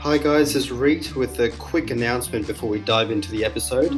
Hi guys, it's Reet with a quick announcement before we dive into the episode.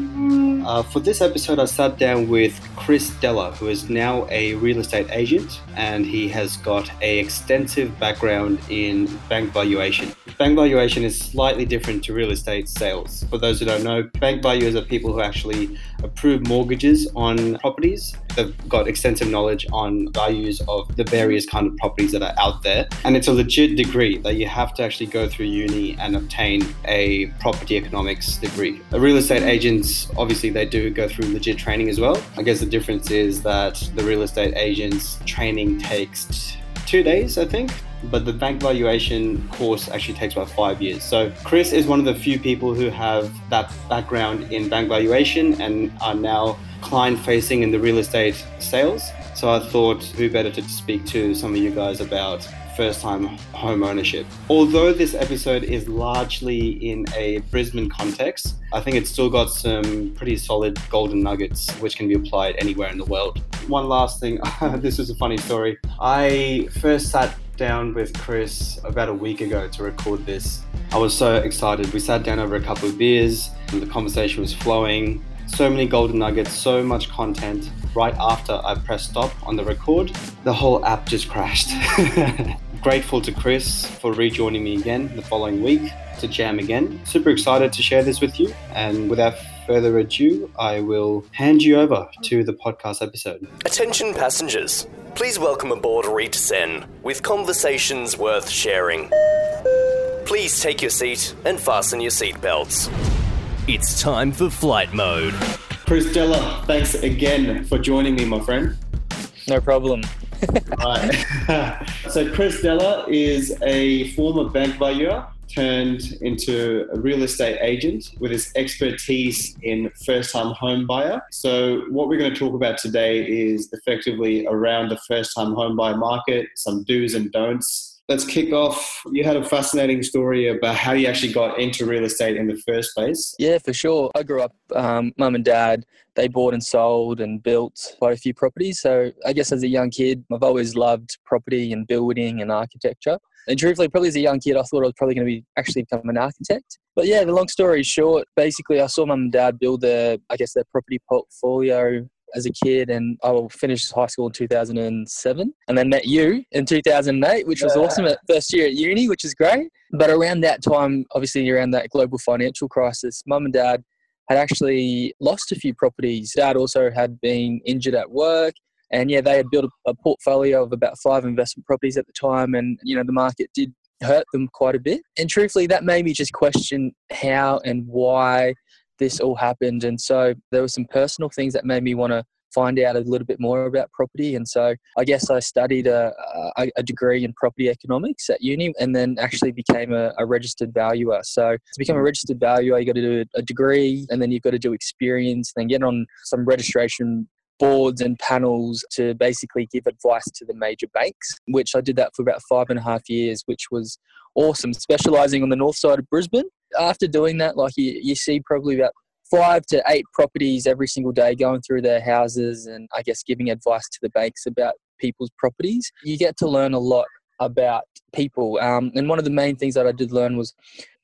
Uh, for this episode, I sat down with Chris Della, who is now a real estate agent, and he has got a extensive background in bank valuation. Bank valuation is slightly different to real estate sales. For those who don't know, bank valuers are people who actually approve mortgages on properties. They've got extensive knowledge on values of the various kind of properties that are out there, and it's a legit degree that you have to actually go through uni and obtain a property economics degree. Real estate agents, obviously, they do go through legit training as well. I guess the difference is that the real estate agents training takes two days, I think. But the bank valuation course actually takes about five years. So, Chris is one of the few people who have that background in bank valuation and are now client facing in the real estate sales. So, I thought who better to speak to some of you guys about first time home ownership. Although this episode is largely in a Brisbane context, I think it's still got some pretty solid golden nuggets which can be applied anywhere in the world. One last thing this is a funny story. I first sat down with Chris about a week ago to record this. I was so excited. We sat down over a couple of beers, and the conversation was flowing. So many golden nuggets, so much content. Right after I pressed stop on the record, the whole app just crashed. Grateful to Chris for rejoining me again the following week to jam again. Super excited to share this with you. And without further ado, I will hand you over to the podcast episode. Attention passengers, please welcome aboard Reet Sen with conversations worth sharing. Please take your seat and fasten your seatbelts. It's time for flight mode. Chris Della, thanks again for joining me, my friend. No problem. right. so Chris Della is a former bank valuer turned into a real estate agent with his expertise in first time home buyer. So, what we're going to talk about today is effectively around the first time home buyer market, some do's and don'ts. Let's kick off. You had a fascinating story about how you actually got into real estate in the first place. Yeah, for sure. I grew up, um, mum and dad, they bought and sold and built quite a few properties. So, I guess as a young kid, I've always loved property and building and architecture. And truthfully, probably as a young kid, I thought I was probably going to be actually become an architect. But yeah, the long story short, basically, I saw mum and dad build their, I guess, their property portfolio as a kid, and I finished high school in 2007, and then met you in 2008, which was yeah. awesome at first year at uni, which is great. But around that time, obviously around that global financial crisis, mum and dad had actually lost a few properties. Dad also had been injured at work. And yeah, they had built a, a portfolio of about five investment properties at the time, and you know the market did hurt them quite a bit. And truthfully, that made me just question how and why this all happened. And so there were some personal things that made me want to find out a little bit more about property. And so I guess I studied a, a, degree in property economics at uni and then actually became a, a, registered valuer. So to become a registered valuer, you got to do a degree and then you've got to do experience, then get on some registration boards and panels to basically give advice to the major banks, which I did that for about five and a half years, which was awesome, specializing on the north side of Brisbane. After doing that, like you, you see probably about five to eight properties every single day going through their houses and I guess giving advice to the banks about people's properties. You get to learn a lot about people. Um, and one of the main things that I did learn was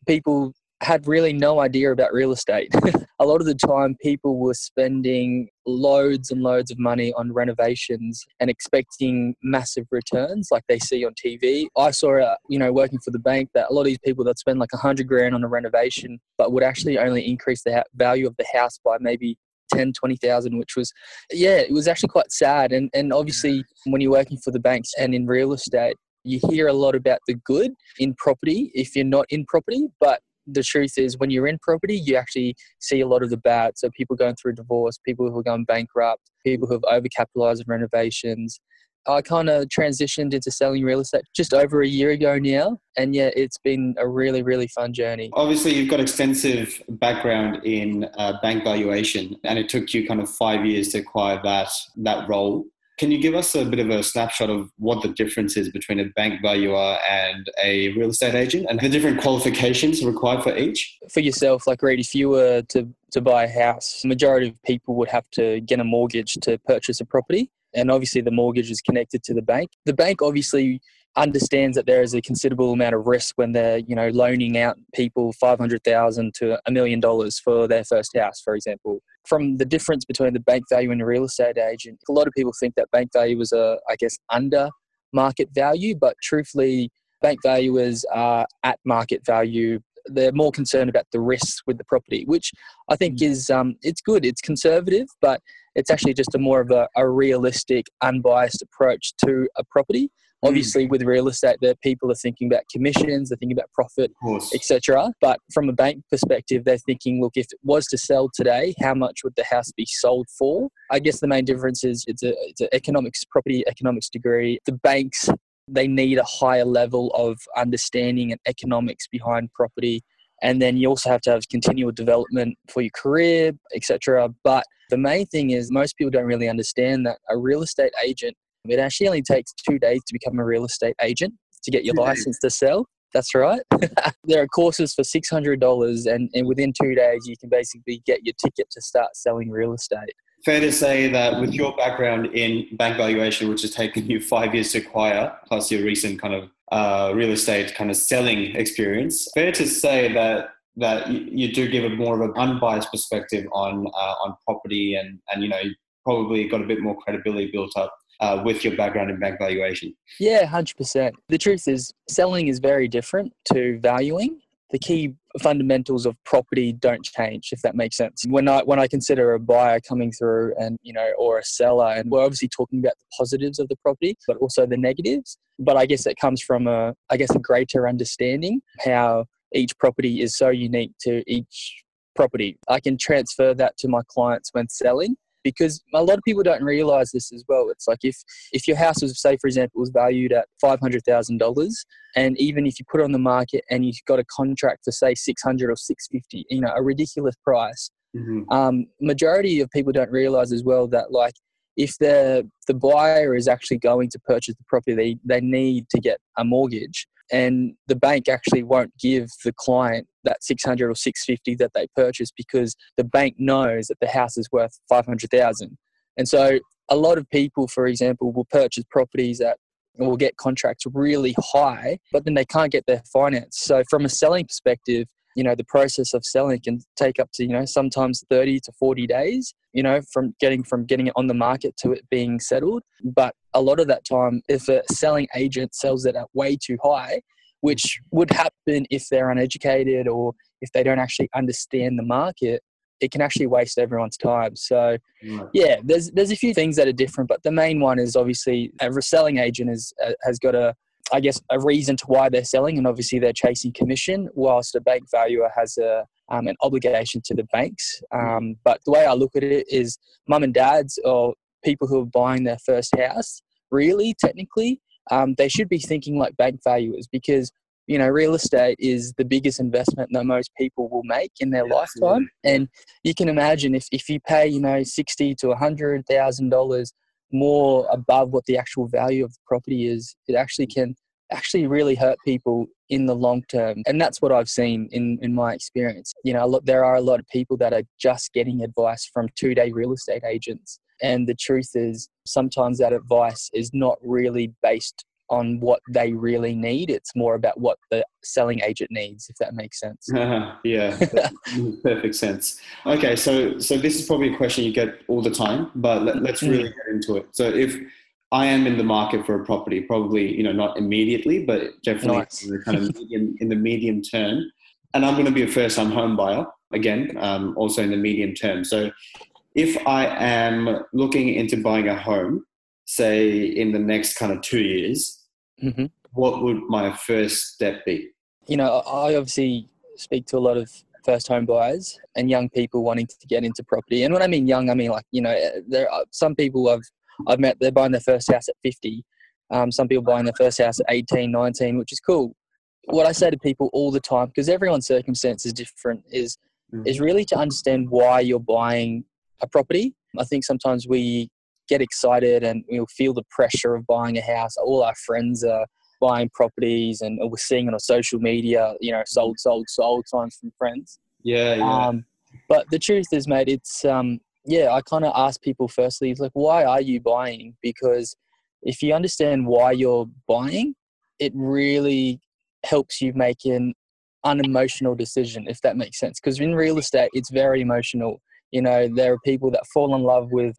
people had really no idea about real estate. a lot of the time, people were spending loads and loads of money on renovations and expecting massive returns like they see on TV. I saw, uh, you know, working for the bank that a lot of these people that spend like a hundred grand on a renovation, but would actually only increase the value of the house by maybe 10 20,000 which was yeah it was actually quite sad and and obviously when you're working for the banks and in real estate you hear a lot about the good in property if you're not in property but the truth is when you're in property you actually see a lot of the bad so people going through divorce people who are going bankrupt people who have overcapitalized renovations I kind of transitioned into selling real estate just over a year ago now. And yeah, it's been a really, really fun journey. Obviously, you've got extensive background in uh, bank valuation, and it took you kind of five years to acquire that, that role. Can you give us a bit of a snapshot of what the difference is between a bank valuer and a real estate agent and the different qualifications required for each? For yourself, like Reet, if you were to, to buy a house, majority of people would have to get a mortgage to purchase a property. And obviously, the mortgage is connected to the bank. The bank obviously understands that there is a considerable amount of risk when they're you know loaning out people 500,000 to a million dollars for their first house for example from the difference between the bank value and the real estate agent a lot of people think that bank value was a i guess under market value but truthfully bank valuers are at market value they're more concerned about the risks with the property, which I think mm. is um, it's good. It's conservative, but it's actually just a more of a, a realistic, unbiased approach to a property. Mm. Obviously, with real estate, there people are thinking about commissions, they're thinking about profit, etc. But from a bank perspective, they're thinking, look, if it was to sell today, how much would the house be sold for? I guess the main difference is it's a it's an economics property economics degree. The banks they need a higher level of understanding and economics behind property and then you also have to have continual development for your career etc but the main thing is most people don't really understand that a real estate agent it actually only takes two days to become a real estate agent to get your license to sell. That's right. There are courses for $600 and, and within two days you can basically get your ticket to start selling real estate. Fair to say that with your background in bank valuation, which has taken you five years to acquire, plus your recent kind of uh, real estate kind of selling experience, fair to say that that you, you do give a more of an unbiased perspective on uh, on property, and and you know you probably got a bit more credibility built up uh, with your background in bank valuation. Yeah, hundred percent. The truth is, selling is very different to valuing the key fundamentals of property don't change if that makes sense when i when i consider a buyer coming through and you know or a seller and we're obviously talking about the positives of the property but also the negatives but i guess it comes from a i guess a greater understanding how each property is so unique to each property i can transfer that to my clients when selling because a lot of people don't realize this as well. It's like if if your house was, say, for example, was valued at five hundred thousand dollars, and even if you put it on the market and you got a contract for say six hundred or six fifty, you know, a ridiculous price. Mm-hmm. Um, majority of people don't realize as well that like if the the buyer is actually going to purchase the property, they they need to get a mortgage and the bank actually won't give the client that 600 or 650 that they purchased because the bank knows that the house is worth 500,000 and so a lot of people for example will purchase properties at will get contracts really high but then they can't get their finance. So from a selling perspective you know the process of selling can take up to you know sometimes 30 to 40 days you know from getting from getting it on the market to it being settled but a lot of that time if a selling agent sells it at way too high which would happen if they're uneducated or if they don't actually understand the market it can actually waste everyone's time. So, yeah, there's there's a few things that are different, but the main one is obviously a selling agent is, uh, has got a I guess, a reason to why they're selling, and obviously they're chasing commission, whilst a bank valuer has a um, an obligation to the banks. Um, but the way I look at it is, mum and dads or people who are buying their first house, really, technically, um, they should be thinking like bank valuers because you know real estate is the biggest investment that most people will make in their yeah, lifetime, absolutely. and you can imagine if if you pay you know sixty to a hundred thousand dollars more above what the actual value of the property is, it actually can actually really hurt people in the long term. And that's what I've seen in, in my experience. You know, look, there are a lot of people that are just getting advice from two day real estate agents. And the truth is, sometimes that advice is not really based on what they really need. It's more about what the selling agent needs, if that makes sense. Uh, yeah, perfect sense. Okay, so so this is probably a question you get all the time, but let, us really mm. get into it. So if I am in the market for a property, probably you know not immediately, but definitely nice. in the kind of medium, in the medium term, and I'm going to be a first-time home buyer again, um, also in the medium term. So if I am looking into buying a home, say in the next kind of two years, mm-hmm. what would my first step be? You know, I obviously speak to a lot of first home buyers and young people wanting to get into property. And when I mean young, I mean like, you know, there are some people I've, I've met, they're buying their first house at 50. Um, some people buying their first house at 18, 19, which is cool. What I say to people all the time, because everyone's circumstance is different, is, mm. is really to understand why you're buying a property. I think sometimes we get excited and we'll feel the pressure of buying a house. All our friends are buying properties and we're seeing it on social media, you know, sold, sold, sold signs from friends. Yeah, yeah. Um, but the truth is, mate, it's, um, yeah, I kind of ask people firstly, like, why are you buying? Because if you understand why you're buying, it really helps you make an unemotional decision, if that makes sense. Because in real estate, it's very emotional. You know, there are people that fall in love with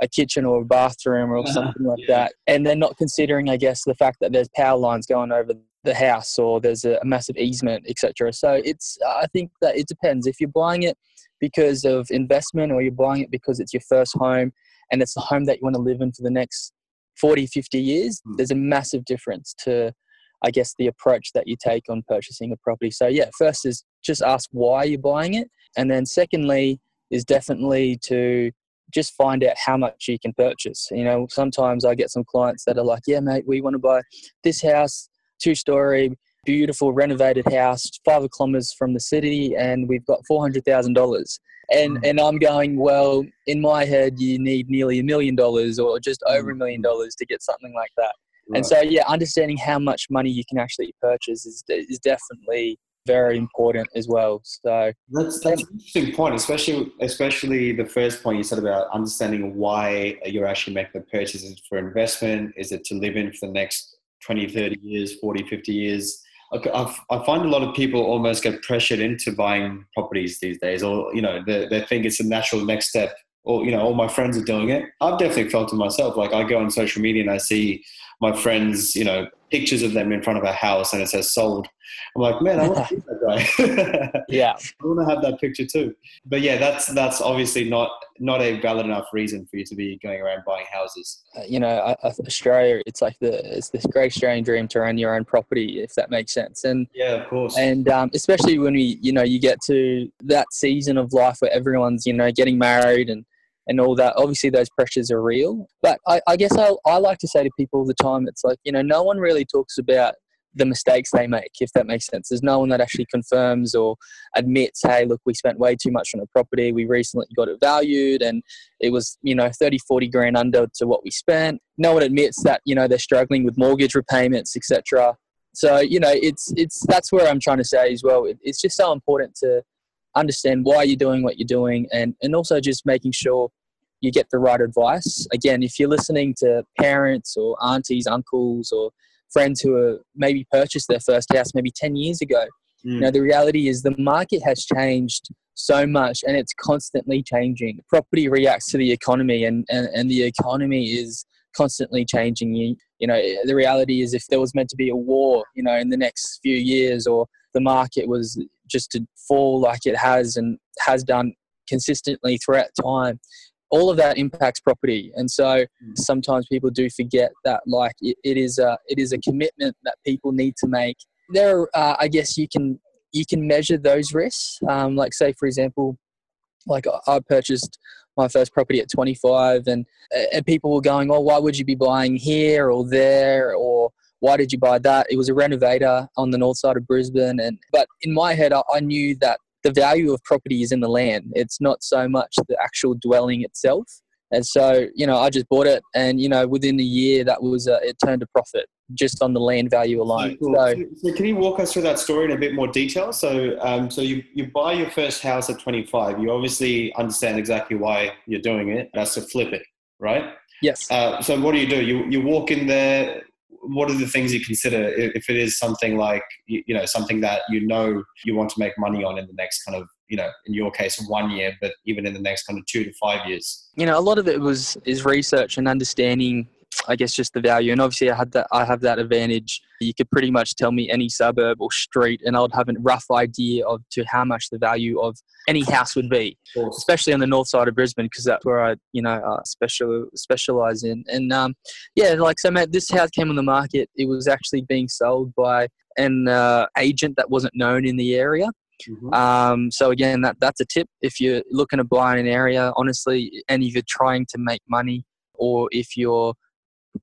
a kitchen or a bathroom or uh-huh. something like yeah. that, and they're not considering, I guess, the fact that there's power lines going over the house or there's a, massive easement, etc. So it's, I think that it depends. If you're buying it because of investment or you're buying it because it's your first home and it's the home that you want to live in for the next 40, 50 years, mm. there's a massive difference to I guess, the approach that you take on purchasing a property. So, yeah, first is just ask why you're buying it. And then, secondly, is definitely to just find out how much you can purchase. You know, sometimes I get some clients that are like, yeah, mate, we want to buy this house, two story, beautiful renovated house, five kilometers from the city, and we've got $400,000. And, mm. and I'm going, well, in my head, you need nearly a million dollars or just over a million dollars to get something like that. Right. And so, yeah, understanding how much money you can actually purchase is, is definitely very important as well. So that's that's an interesting point, especially especially the first point you said about understanding why you're actually making the purchase. Is for investment? Is it to live in for the next 20, 30 years, 40, 50 years? I, I find a lot of people almost get pressured into buying properties these days, or you know, they, they think it's a natural next step. Or you know, all my friends are doing it. I've definitely felt it myself. Like I go on social media and I see my friends, you know, pictures of them in front of a house and it says sold. I'm like, man, I want to be that guy. yeah, I want to have that picture too. But yeah, that's that's obviously not not a valid enough reason for you to be going around buying houses. Uh, you know, Australia, it's like the it's this great Australian dream to own your own property, if that makes sense. And yeah, of course. And um, especially when we, you know, you get to that season of life where everyone's, you know, getting married and and all that. Obviously, those pressures are real. But I, I guess I, I like to say to people all the time, it's like, you know, no one really talks about the mistakes they make, if that makes sense. There's no one that actually confirms or admits, hey, look, we spent way too much on a property. We recently got it valued and it was, you know, 30, 40 grand under to what we spent. No one admits that, you know, they're struggling with mortgage repayments, etc. So, you know, it's, it's, that's where I'm trying to say as well. It, it's just so important to, understand why you're doing what you're doing and, and also just making sure you get the right advice. Again, if you're listening to parents or aunties, uncles, or friends who are maybe purchased their first house maybe 10 years ago, mm. you know, the reality is the market has changed so much and it's constantly changing. Property reacts to the economy and, and, and the economy is constantly changing. You, you know, the reality is if there was meant to be a war, you know, in the next few years or the market was just to fall like it has and has done consistently throughout time. All of that impacts property. And so hmm. sometimes people do forget that like it, it is a it is a commitment that people need to make. There uh, i guess you can you can measure those risks. Um, like say for example like i purchased my first property at 25 and, and people were going oh why would you be buying here or there? Or why did you buy that? It was a renovator on the north side of Brisbane. And but in my head, I, I knew that the value of property is in the land. It's not so much the actual dwelling itself. And so, you know, I just bought it, and you know, within a year, that was uh, it turned a profit just on the land value alone. Cool. So, so, can you walk us through that story in a bit more detail? So, um, so you you buy your first house at 25. You obviously understand exactly why you're doing it. That's to flip it, right? Yes. Uh, so, what do you do? You you walk in there what are the things you consider if it is something like you know something that you know you want to make money on in the next kind of you know in your case one year but even in the next kind of two to five years? You know a lot of it was is research and understanding I guess just the value. And obviously, I had that. I have that advantage. You could pretty much tell me any suburb or street, and I would have a rough idea of to how much the value of any house would be, especially on the north side of Brisbane, because that's where I, you know, uh, special specialize in. And um, yeah, like so, Matt, this house came on the market. It was actually being sold by an uh, agent that wasn't known in the area. Mm-hmm. Um, so again, that that's a tip if you're looking to buy in an area, honestly, and if you're trying to make money, or if you're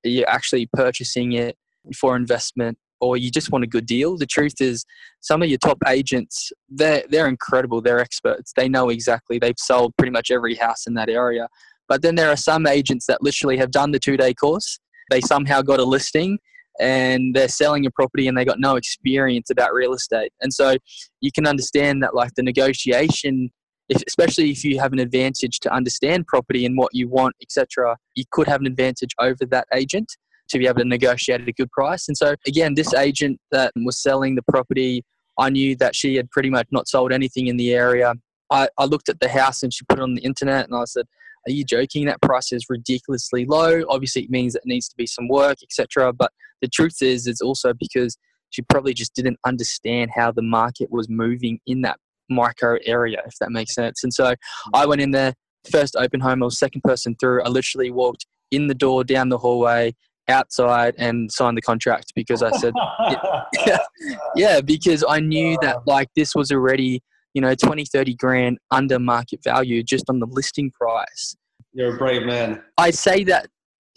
you're actually purchasing it for investment or you just want a good deal. The truth is, some of your top agents, they're, they're incredible. They're experts. They know exactly. They've sold pretty much every house in that area. But then there are some agents that literally have done the two day course. They somehow got a listing and they're selling a property and they got no experience about real estate. And so you can understand that, like, the negotiation if, especially if you have an advantage to understand property and what you want, etc., you could have an advantage over that agent. to be able to negotiate a good price. And so, again, this agent that was selling the property, I knew that she had pretty much not sold anything in the area. I, I looked at the house and she put it on the internet, and I said, are you joking? That price is ridiculously low. Obviously, it means it needs to be some work, etc. But the truth is, it's also because she probably just didn't understand how the market was moving in that micro area, if that makes sense. And so I went in there, first open home, I was second person through. I literally walked in the door, down the hallway, outside, and signed the contract because I said, yeah, yeah, because I knew that like this was already you know 20 30 grand under market value just on the listing price you're a brave man i say that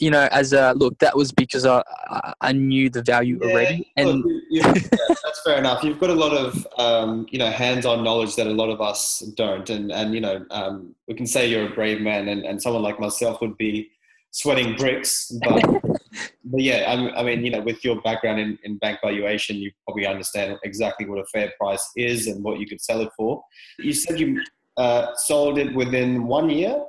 you know as a look that was because i i knew the value yeah, already and look, yeah, that's fair enough you've got a lot of um, you know hands-on knowledge that a lot of us don't and and you know um, we can say you're a brave man and, and someone like myself would be sweating bricks but but yeah, I, I, mean, you know, with your background in, in bank valuation, you probably understand exactly what a fair price is and what you could sell it for. You said you uh, sold it within one year.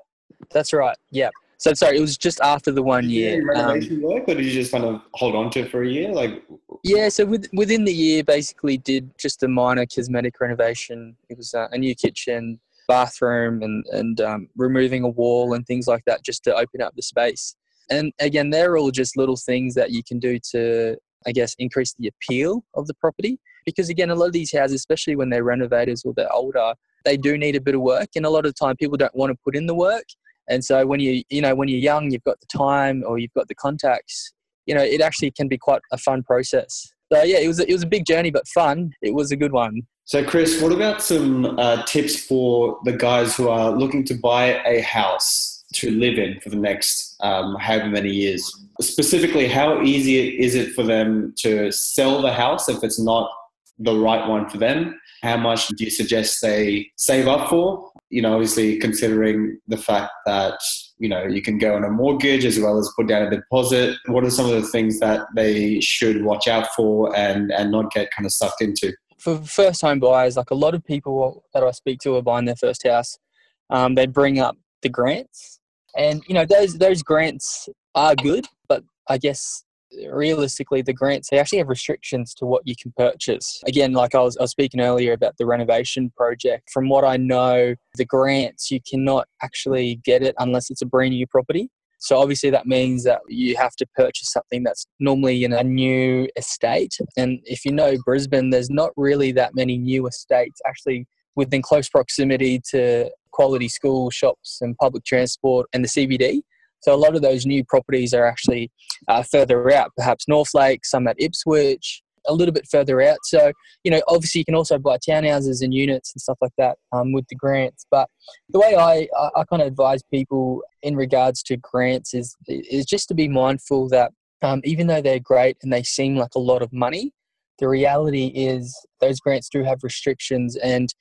That's right. Yeah. So sorry, it was just after the one year. renovation um, work, or did you just kind of hold on to it for a year? Like. Yeah. So with, within the year, basically did just a minor cosmetic renovation. It was uh, a new kitchen, bathroom, and and um, removing a wall and things like that, just to open up the space. And again, they're all just little things that you can do to, I guess, increase the appeal of the property. Because again, a lot of these houses, especially when they're renovators or they're older, they do need a bit of work. And a lot of the time, people don't want to put in the work. And so when you, you know, when you're young, you've got the time or you've got the contacts. You know, it actually can be quite a fun process. So yeah, it was a, it was a big journey, but fun. It was a good one. So Chris, what about some uh, tips for the guys who are looking to buy a house? to live in for the next um, however many years. Specifically, how easy is it for them to sell the house if it's not the right one for them? How much do you suggest they save up for? You know, obviously considering the fact that you know you can go on a mortgage as well as put down a deposit. What are some of the things that they should watch out for and and not get kind of sucked into? For first home buyers, like a lot of people that I speak to are buying their first house, um, they bring up the grants and you know those those grants are good, but I guess realistically the grants they actually have restrictions to what you can purchase. Again like I was, I was speaking earlier about the renovation project. From what i know the grants you cannot actually get it unless it's a brand new property. So obviously that means that you have to purchase something that's normally in a new estate. And if you know brisbane there's not really that many new estates actually within close proximity to quality schools, shops, and public transport and the CBD. So a lot of those new properties are actually uh, further out, perhaps Northlake, some at Ipswich, a little bit further out. So, you know, obviously you can also buy townhouses and units and stuff like that um, with the grants. But the way I, I, I kind of advise people in regards to grants is, is just to be mindful that um, even though they're great and they seem like a lot of money, the reality is those grants do have restrictions and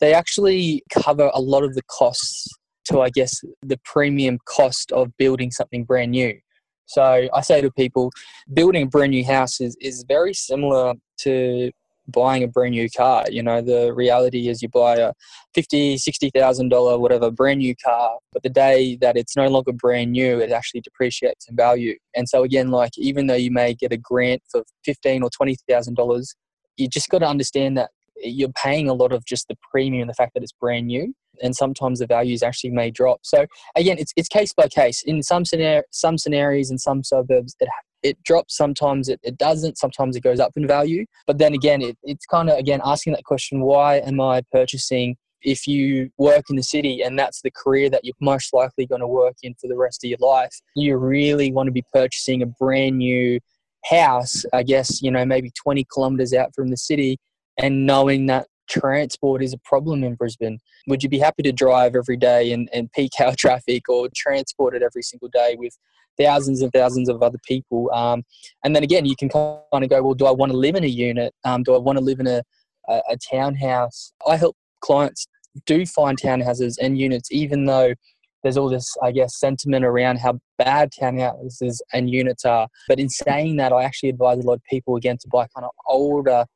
they actually cover a lot of the costs to, I guess, the premium cost of building something brand new. So I say to people, building a brand new house is, is very similar to buying a brand new car. You know, the reality is you buy a fifty, sixty thousand dollar whatever brand new car, but the day that it's no longer brand new, it actually depreciates in value. And so again, like even though you may get a grant for fifteen or twenty thousand dollars, you just got to understand that you're paying a lot of just the premium, the fact that it's brand new, and sometimes the values actually may drop. So again, it's it's case by case. In some scenario, some scenarios in some suburbs, it it drops. Sometimes it, it doesn't. Sometimes it goes up in value. But then again, it, it's kind of again asking that question: Why am I purchasing? If you work in the city and that's the career that you're most likely going to work in for the rest of your life, you really want to be purchasing a brand new house, I guess, you know, maybe 20 kilometers out from the city and knowing that transport is a problem in Brisbane. Would you be happy to drive every day and, and peak hour traffic or transport it every single day with thousands and thousands of other people? Um, and then again, you can kind of go, well, do I want to live in a unit? Um, do I want to live in a, a, a townhouse? I help clients do find townhouses and units, even though there's all this, I guess, sentiment around how bad townhouses and units are. But in saying that, I actually advise a lot of people again to buy kind of older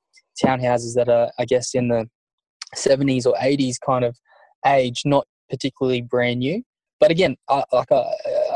townhouses that are, I guess, in the 70s or 80s kind of age, not particularly brand new. But again, I, like I,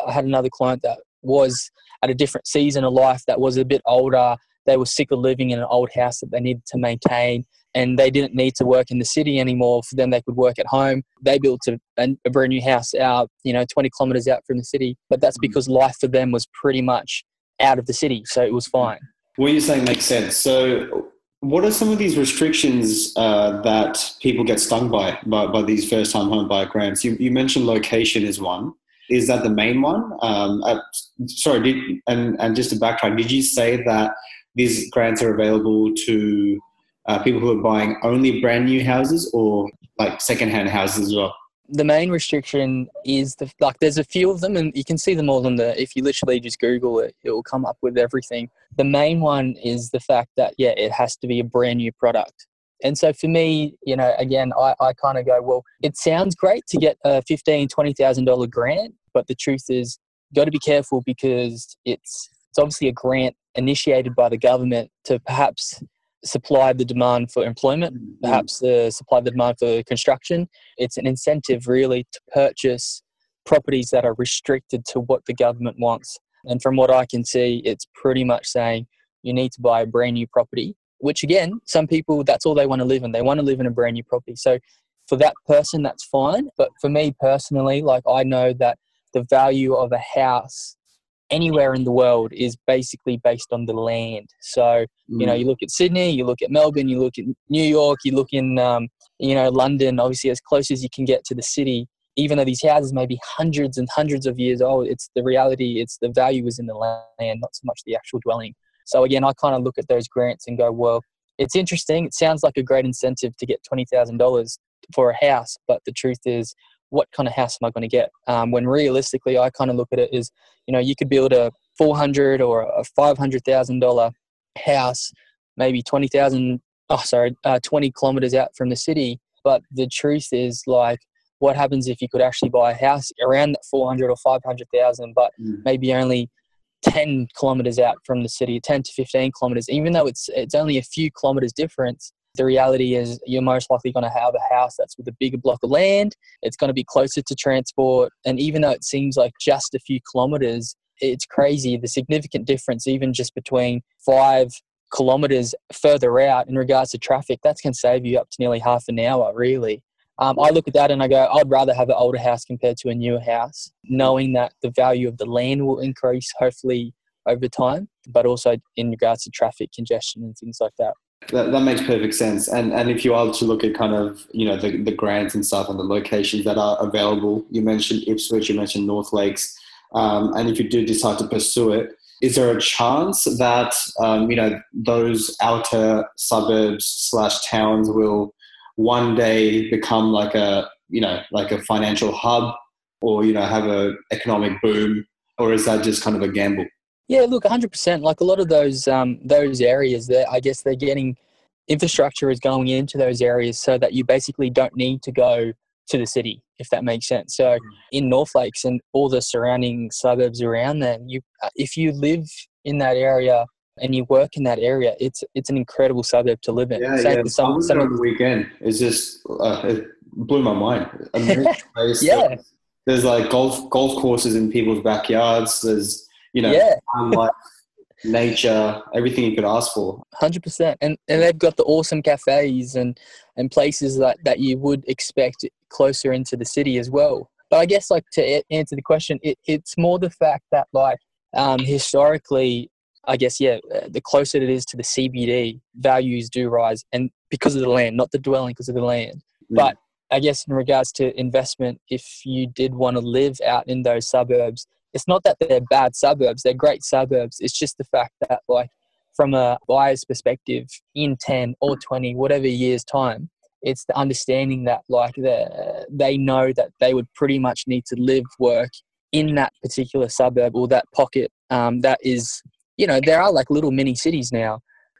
I had another client that was at a different season of life that was a bit older. They were sick of living in an old house that they needed to maintain and they didn't need to work in the city anymore. For them, they could work at home. They built a, a brand new house out, you know, 20 kilometers out from the city. But that's mm. because life for them was pretty much out of the city, so it was fine. What you're saying makes sense. So, what are some of these restrictions uh, that people get stung by by, by these first-time home buyer grants? You, you, mentioned location is one. Is that the main one? Um, uh, sorry, did, and and just to backtrack, did you say that these grants are available to uh, people who are buying only brand new houses or like secondhand houses as well? The main restriction is the like. There's a few of them, and you can see them all on the. If you literally just Google it, it will come up with everything. The main one is the fact that yeah, it has to be a brand new product. And so for me, you know, again, I, I kind of go, well, it sounds great to get a fifteen, twenty thousand dollar grant, but the truth is, got to be careful because it's it's obviously a grant initiated by the government to perhaps supply the demand for employment, mm-hmm. perhaps the supply the demand for construction. It's an incentive really to purchase properties that are restricted to what the government wants. And from what I can see, it's pretty much saying you need to buy a brand new property, which again, some people, that's all they want to live in. They want to live in a brand new property. So for that person, that's fine. But for me personally, like I know that the value of a house anywhere in the world is basically based on the land. So, you know, mm. you look at Sydney, you look at Melbourne, you look at New York, you look in, um, you know, London, obviously as close as you can get to the city. Even though these houses may be hundreds and hundreds of years old, it's the reality, it's the value is in the land, not so much the actual dwelling. So again, I kind of look at those grants and go, well, it's interesting. It sounds like a great incentive to get $20,000 for a house, but the truth is what kind of house am I going to get? Um, when realistically, I kind of look at it as, you know, you could build a four hundred or a five hundred thousand dollar house, maybe twenty thousand. Oh, sorry, uh, twenty kilometers out from the city. But the truth is, like, what happens if you could actually buy a house around that four hundred or five hundred thousand, but mm. maybe only 10 kilometers out from the city 10 to 15 kilometers even though it's it's only a few kilometers difference the reality is you're most likely going to have a house that's with a bigger block of land. It's going to be closer to transport. And even though it seems like just a few kilometers, it's crazy. The significant difference, even just between five kilometers further out in regards to traffic, going to save you up to nearly half an hour, really. Um, I look at that and I go, I'd rather have an older house compared to a newer house, knowing that the value of the land will increase hopefully over time, but also in regards to traffic congestion and things like that. That, that makes perfect sense. And and if you are to look at kind of you know the, the grants and stuff and the locations that are available, you mentioned Ipswich, you mentioned North Lakes, um, and if you do decide to pursue it, is there a chance that um, you know those outer suburbs slash towns will one day become like a you know like a financial hub or you know have a economic boom, or is that just kind of a gamble? Yeah, look, 100%. Like a lot of those um, those areas, that I guess they're getting infrastructure is going into those areas so that you basically don't need to go to the city, if that makes sense. So mm. in North Lakes and all the surrounding suburbs around there, you uh, if you live in that area and you work in that area, it's it's an incredible suburb to live in. Yeah, Same yeah. Some, I was some, on the weekend. It's just uh, it blew my mind. yeah. There's like golf golf courses in people's backyards. There's you know, yeah. life, nature, everything you could ask for. Hundred percent, and and they've got the awesome cafes and and places that that you would expect closer into the city as well. But I guess like to answer the question, it, it's more the fact that like um, historically, I guess yeah, uh, the closer it is to the CBD, values do rise, and because of the land, not the dwelling, because of the land. Mm. But I guess in regards to investment, if you did want to live out in those suburbs, it's not that they're bad suburbs, they're great suburbs. It's just the fact that, like, from a buyer's perspective, in 10 or 20, whatever years' time, it's the understanding that, like, they know that they would pretty much need to live, work in that particular suburb or that pocket um, that is, you know, there are like little mini cities now.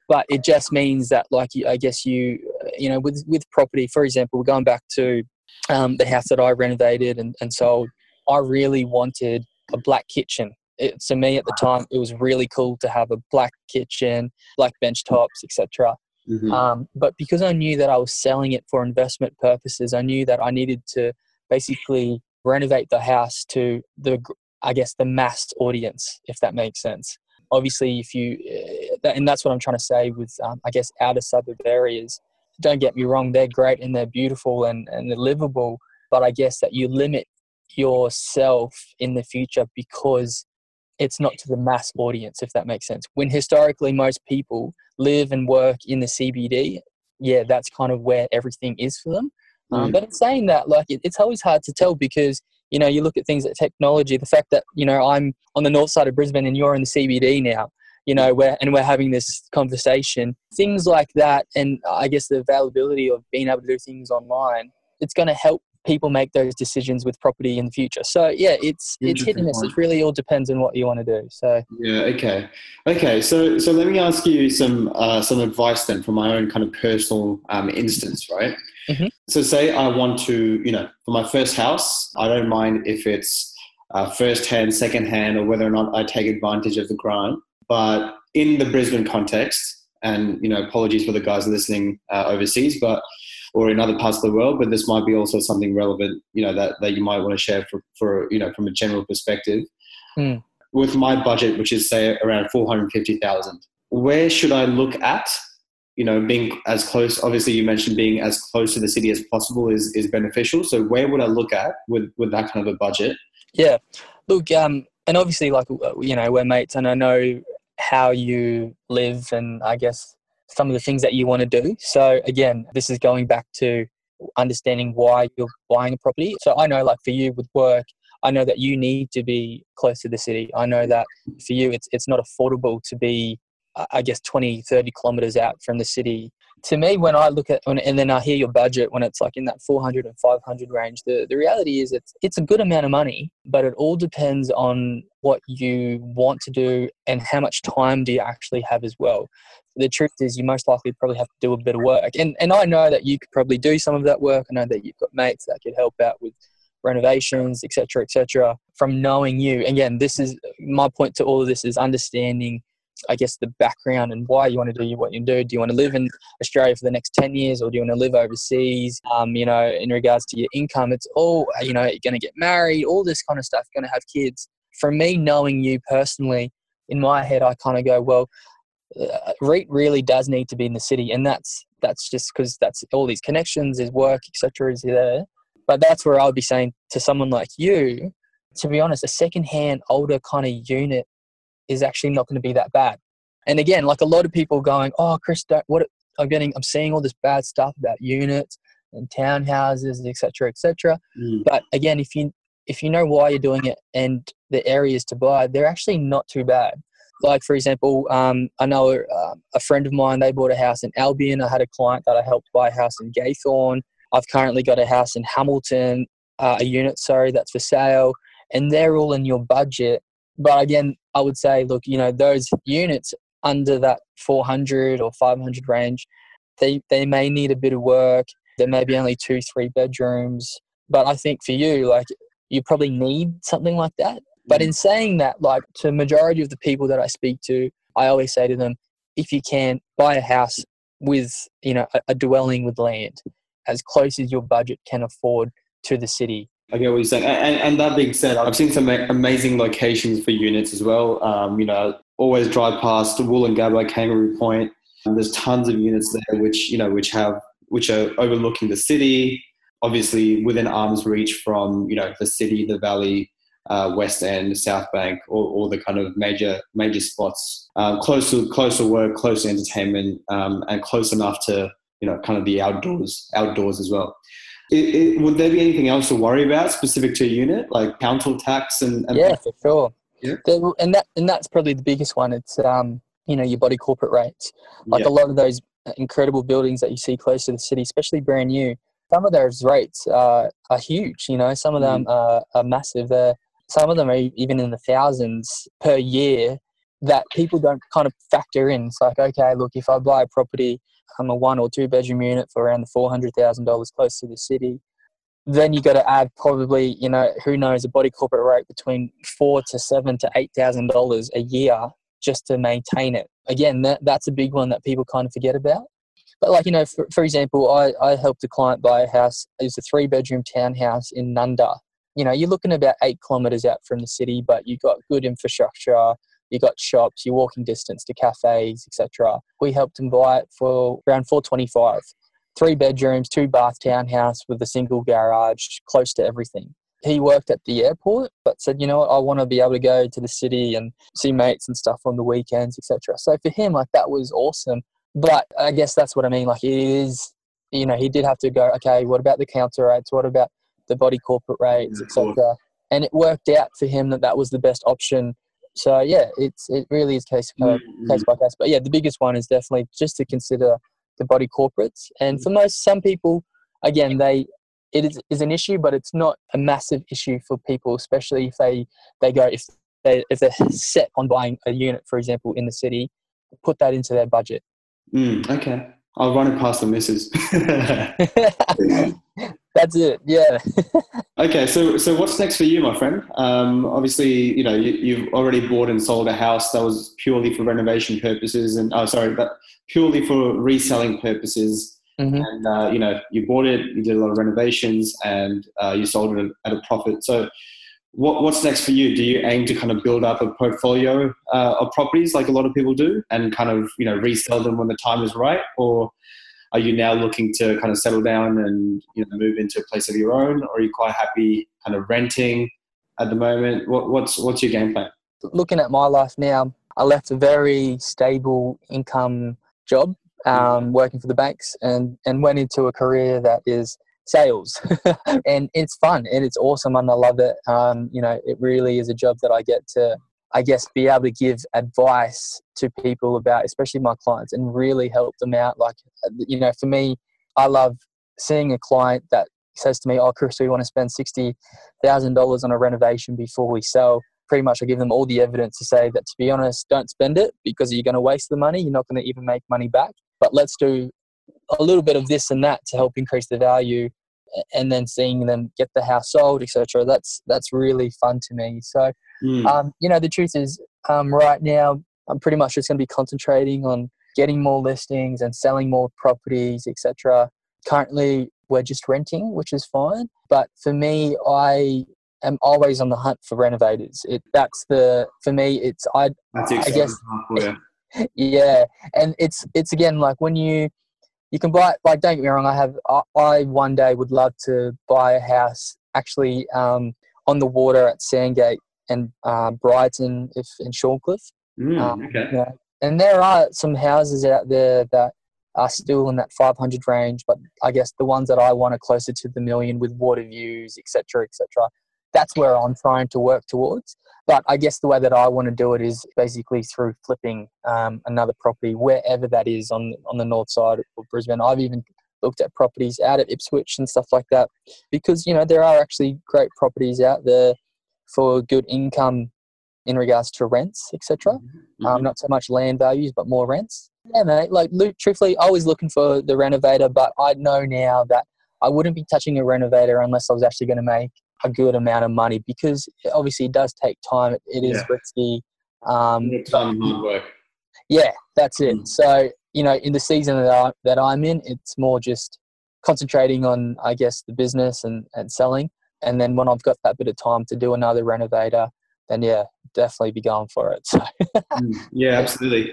But it just means that, like, I guess you, you know, with with property, for example, we're going back to um, the house that I renovated and, and sold. I really wanted a black kitchen. It, to me at the time, it was really cool to have a black kitchen, black bench tops, etc. Mm-hmm. Um, but because I knew that I was selling it for investment purposes, I knew that I needed to basically renovate the house to the I guess, the mass audience, if that makes sense. Obviously, if you, uh, and that's what I'm trying to say with, um, I guess, outer suburb areas. Don't get me wrong, they're great and they're beautiful and, and they're livable, but I guess that you limit yourself in the future because it's not to the mass audience, if that makes sense. When historically most people live and work in the CBD, yeah, that's kind of where everything is for them. Um, mm. but in saying that, like, it, it's always hard to tell because you know you look at things like technology. The fact that you know I'm on the north side of Brisbane and you're in the CBD now, you know, where and we're having this conversation, things like that, and I guess the availability of being able to do things online, it's going to help people make those decisions with property in the future. So yeah, it's it's hit and miss. It really all depends on what you want to do. So yeah, okay, okay. So so let me ask you some uh, some advice then from my own kind of personal um, instance, right? Mm-hmm. So say I want to, you know, for my first house, I don't mind if it's uh, first hand, second hand, or whether or not I take advantage of the grant. But in the Brisbane context, and you know, apologies for the guys listening uh, overseas, but or in other parts of the world, but this might be also something relevant, you know, that, that you might want to share for, for you know, from a general perspective. Mm. With my budget, which is say around 450,000, where should I look at? You know, being as close, obviously you mentioned being as close to the city as possible is, is beneficial. So where would I look at with, with that kind of a budget? Yeah. Look, um, and obviously like, you know, we're mates and I know how you live and I guess some of the things that you want to do. So again, this is going back to understanding why you're buying a property. So I know like for you with work, I know that you need to be close to the city. I know that for you it's it's not affordable to be I guess 20 30 kilometers out from the city to me, when I look at and then I hear your budget when it's like in that 400 and 500 range, the, the reality is it's it's a good amount of money, but it all depends on what you want to do and how much time do you actually have as well. The truth is, you most likely probably have to do a bit of work, and and I know that you could probably do some of that work. I know that you've got mates that could help out with renovations, etc., etc. From knowing you, again, this is my point to all of this is understanding I guess the background and why you want to do what you do. Do you want to live in Australia for the next 10 years or do you want to live overseas? Um, you know, in regards to your income, it's all, you know, you're going to get married, all this kind of stuff, you're going to have kids. For me, knowing you personally, in my head, I kind of go, well, uh, Reet really does need to be in the city. And that's, that's just because that's all these connections, is work, etc. is there. But that's where I would be saying to someone like you, to be honest, a second-hand, older kind of unit is actually not going to be that bad. And again, like a lot of people going, "Oh, Chris, what I'm getting, I'm seeing all this bad stuff about units and townhouses, etc., etc." Mm. But again, if you if you know why you're doing it and the areas to buy, they're actually not too bad. Like for example, um, I know uh, a friend of mine. They bought a house in Albion. I had a client that I helped buy a house in Gaythorne. I've currently got a house in Hamilton, uh, a unit, sorry, that's for sale, and they're all in your budget. But again, I would say, look, you know, those units under that 400 or 500 range, they, they may need a bit of work. There may be only two, three bedrooms. But I think for you, like, you probably need something like that. But in mm. saying that, like, to majority of the people that I speak to, I always say to them, if you can, buy a house with, you know, a, a dwelling with land as close as your budget can afford to the city I get what you're saying. And, and, that being said, I've seen some amazing locations for units as well. Um, you know, always drive past Woolloongabba, Kangaroo Point. And there's tons of units there which, you know, which have, which are overlooking the city, obviously within arm's reach from, you know, the city, the valley, uh, West End, South Bank, all, all the kind of major, major spots. Um, close to, close to work, close to entertainment, um, and close enough to, you know, kind of the outdoors, outdoors as well. It, it, would there be anything else to worry about specific to a unit, like council tax and, and yeah, for sure. Yeah. and that and that's probably the biggest one. It's um, you know, your body corporate rates. Like yeah. a lot of those incredible buildings that you see close to the city, especially brand new. Some of those rates are, are huge. You know, some of them mm. are, are massive. They're, some of them are even in the thousands per year that people don't kind of factor in. It's like, okay, look, if I buy a property a one or two bedroom unit for around the four hundred thousand dollars close to the city. Then you got to add probably you know who knows a body corporate rate between four to seven to eight thousand dollars a year just to maintain it. Again, that, that's a big one that people kind of forget about. But like you know, for, for example, I, I helped a client buy a house. It was a three bedroom townhouse in Nunda, you know, you're looking about eight kilometers out from the city, but you've got good infrastructure. You got shops, you're walking distance to cafes, etc. We helped him buy it for around 425. Three bedrooms, two bath townhouse with a single garage, close to everything. He worked at the airport, but said, you know what, I want to be able to go to the city and see mates and stuff on the weekends, etc. So for him, like that was awesome. But I guess that's what I mean. Like it is, you know, he did have to go. Okay, what about the council rates? What about the body corporate rates, etc. And it worked out for him that that was the best option. So yeah, it's it really is case by Mm-hmm. case by case. But yeah, the biggest one is definitely just to consider the body corporates. And for most some people, again, they it is, is an issue, but it's not a massive issue for people, especially if they they go if they if they're set on buying a unit, for example, in the city, put that into their budget. Mm, okay. I'll run it past the missus. That's it. Yeah. okay, so so what's next for you, my friend? Um, obviously, you know you, you've already bought and sold a house that was purely for renovation purposes, and oh, sorry, but purely for reselling purposes. Mhm. And uh, you know you bought it, you did a lot of renovations, and uh, you sold it at a profit. So, what, what's next for you? Do you aim to kind of build up a portfolio uh, of properties like a lot of people do, and kind of you know resell them when the time is right, or are you now looking to kind of settle down and you know move into a place of your own, or are you quite happy kind of renting at the moment? What, what's what's your game plan? looking at my life now, I left a very stable income job, um, working for the banks, and and went into a career that is sales, and it's fun and it's awesome and I love it. Um, you know, it really is a job that I get to, I guess, be able to give advice to people about, especially my clients, and really help them out. Like, you know, for me, I love seeing a client that says to me, "Oh, Chris, we want to spend sixty thousand dollars on a renovation before we sell." pretty much I give them all the evidence to say that to be honest, don't spend it because you're going to waste the money. You're not going to even make money back. But let's do a little bit of this and that to help increase the value, and then seeing them get the house sold, etc. That's that's really fun to me. So, Mm. um, you know, the truth is, um, right now I'm pretty much just going to be concentrating on getting more listings and selling more properties, etc. Currently, we're just renting, which is fine. But for me, I am always on the hunt for renovators. It that's the for me. It's I That's I guess- yeah, and it's it's again like when you you can buy like don't get me wrong. I have I, I one day would love to buy a house actually um, on the water at Sandgate and uh, Brighton if in Shorncliffe. Mm, Um, okay. yeah. And there are some houses out there that are still in that 500 range, but I guess the ones that I want are closer to the million with water views, etc., etc. That's where I'm trying to work towards. But I guess the way that I want to do it is basically through flipping um, another property wherever that is on on the north side of Brisbane. I've even looked at properties out at Ipswich and stuff like that because you know there are actually great properties out there for good income in regards to rents, etc. Mm-hmm. Um, not so much land values, but more rents. Yeah, mate. Like, truthfully, I was looking for the renovator, but I know now that I wouldn't be touching a renovator unless I was actually going to make a good amount of money because obviously it does take time. It, it is Yeah. risky. Um, time hard work. yeah, that's it. Mm. So you know, in the season that I, that I'm in, it's more just concentrating on, I guess, the business and and selling. And then when I've got that bit of time to do another renovator, then yeah, definitely be going for it. So. Mm, yeah, absolutely.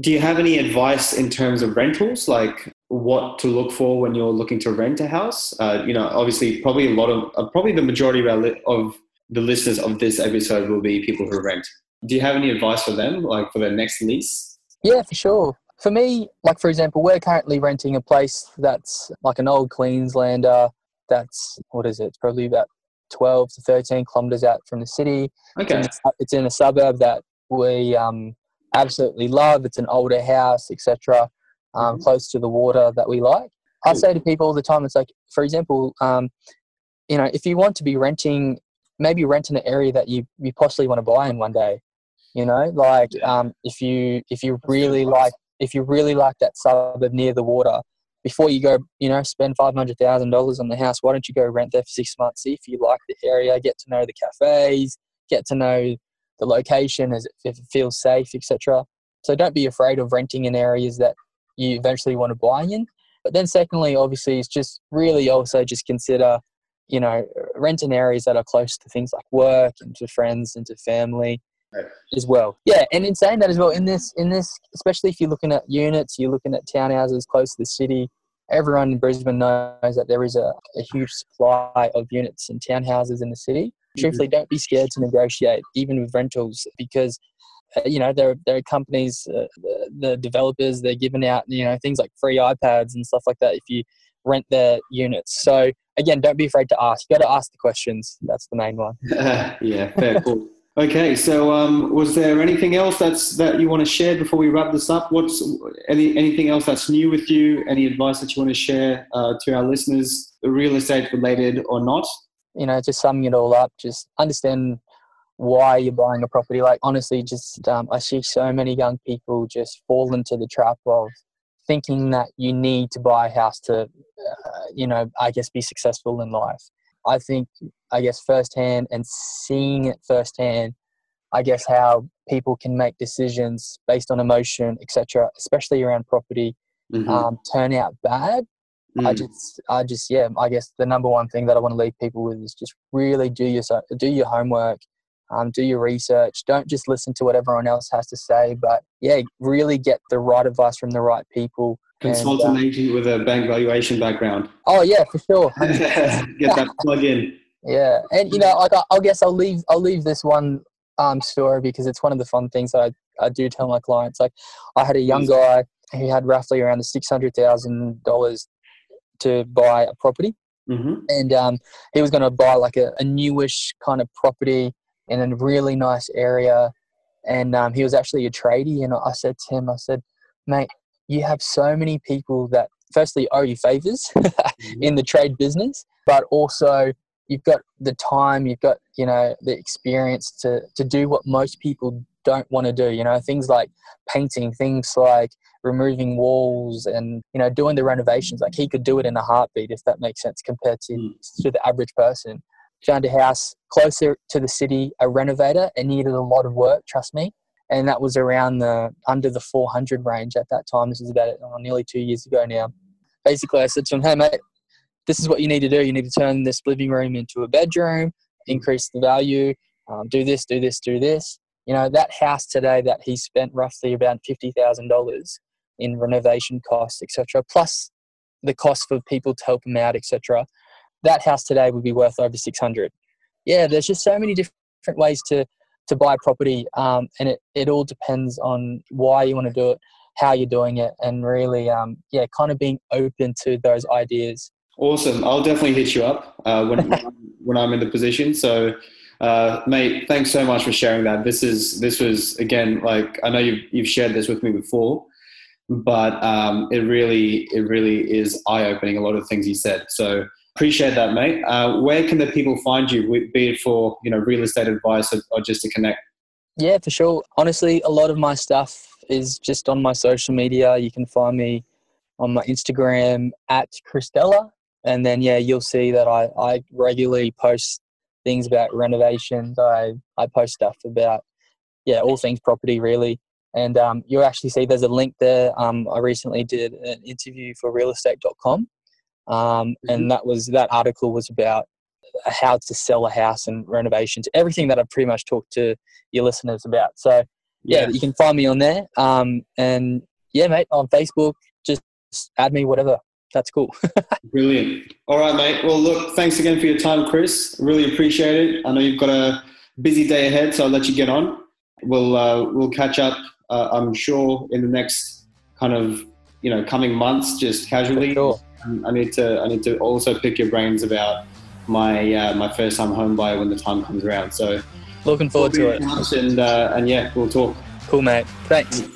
Do you have any advice in terms of rentals, like what to look for when you're looking to rent a house? Uh, you know, obviously, probably a lot of, uh, probably the majority of, our li- of the listeners of this episode will be people who rent. Do you have any advice for them, like for their next lease? Yeah, for sure. For me, like for example, we're currently renting a place that's like an old Queenslander. That's what is it? It's probably about twelve to thirteen kilometers out from the city. It's in Okay. a It's in a suburb that we um, absolutely love. It's an older house, etc. Um, Mhm. Close to the water that we like. I say to people all the time, it's like, for example, um, you know, if you want to be renting, maybe rent in an area that you you possibly want to buy in one day. You know, like Yeah. um, if you if you really like if you really like that suburb near the water, before you go, you know, spend five hundred thousand dollars on the house, why don't you go rent there for six months? See if you like the area, get to know the cafes, get to know the location, as if it feels safe, etc. So don't be afraid of renting in areas that you eventually want to buy in. But then, secondly, obviously, is just really also just consider you know, rent in areas that are close to things like work and to friends and to family Right. as well. Yeah, and in saying that as well, in this, in this, especially if you're looking at units, you're looking at townhouses close to the city. Everyone in Brisbane knows that there is a, a huge supply of units and townhouses in the city. Truthfully, don't be scared to negotiate, even with rentals, because uh, you know there there are companies, uh, the, the developers, they're giving out you know things like free iPads and stuff like that if you rent their units. So again, don't be afraid to ask. You got to ask the questions. That's the main one. yeah, fair cool. Okay, so um, was there anything else that's that you want to share before we wrap this up? What's any anything else that's new with you? Any advice that you want to share uh, to our listeners, real estate related or not? you know, just summing it all up, just understand why you're buying a property. Like honestly, just um, I see so many young people just fall into the trap of thinking that you need to buy a house to, uh, you know, I guess be successful in life. I think, I guess, firsthand and seeing it firsthand, I guess how people can make decisions based on emotion, etc., especially around property, Mhm. um, turn out bad. I Mm. just, I just, yeah, I guess the number one thing that I want to leave people with is just really do your do your homework, um, do your research. Don't just listen to what everyone else has to say, but yeah, really get the right advice from the right people. And, Consult uh, an agent with a bank valuation background. oh yeah, for sure. Get that plug in. Yeah, and you know, like I, I guess I'll leave I'll leave this one um, story because it's one of the fun things that I, I do tell my clients. Like, I had a young guy who had roughly around the six hundred thousand dollars to buy a property, hmm and um, he was going to buy like a, a newish kind of property in a really nice area. And um, he was actually a tradie, and I said to him, I said, "Mate, you have so many people that firstly owe you favors in the trade business, but also you've got the time, you've got you know the experience to to do what most people don't want to do. You know things like painting, things like removing walls, and you know doing the renovations. Like he could do it in a heartbeat if that makes sense compared to Mm. to the average person. Found a house closer to the city, a renovator, and needed a lot of work. Trust me. And that was around the under the 400 range at that time. This is about oh, nearly two years ago now. Basically, I said to him, "Hey, mate, this is what you need to do. You need to turn this living room into a bedroom, increase the value, um, do this, do this, do this. You know, that house today that he spent roughly about $50,000 in renovation costs, etc., plus the cost for people to help him out, etc., that house today would be worth over 600 Yeah, there's just so many different ways to, to buy property, um, and it, it all depends on why you want to do it, how you're doing it, and really, um, yeah, kind of being open to those ideas. Awesome. I'll definitely hit you up uh, when when I'm in the position. So, uh, mate, thanks so much for sharing that. This is this was again like I know you've you've shared this with me before, but um, it really it really is eye opening. A lot of things you said. So appreciate that, mate. Uh, where can the people find you? Be it for you know real estate advice or, or just to connect. Yeah, for sure. Honestly, a lot of my stuff is just on my social media. You can find me on my Instagram at Christella. And then, yeah, you'll see that I, I regularly post things about renovations. I, I post stuff about, yeah, all things property, really. And um, you'll actually see there's a link there. Um, I recently did an interview for realestate.com. Um, and that was that article was about how to sell a house and renovations, everything that I've pretty much talked to your listeners about. So yeah, you can find me on there. Um, and yeah, mate, on Facebook, just add me, whatever. That's cool. Brilliant. All right, mate. Well, look, thanks again for your time, Chris. Really appreciate it. I know you've got a busy day ahead, so I'll let you get on. We'll uh, we'll catch up. Uh, I'm sure in the next kind of you know coming months, just casually. sure. I need to I need to also pick your brains about my uh, my first time home buyer when the time comes around. So Looking forward to it. And uh, and yeah, we'll talk. Cool, mate. Thanks.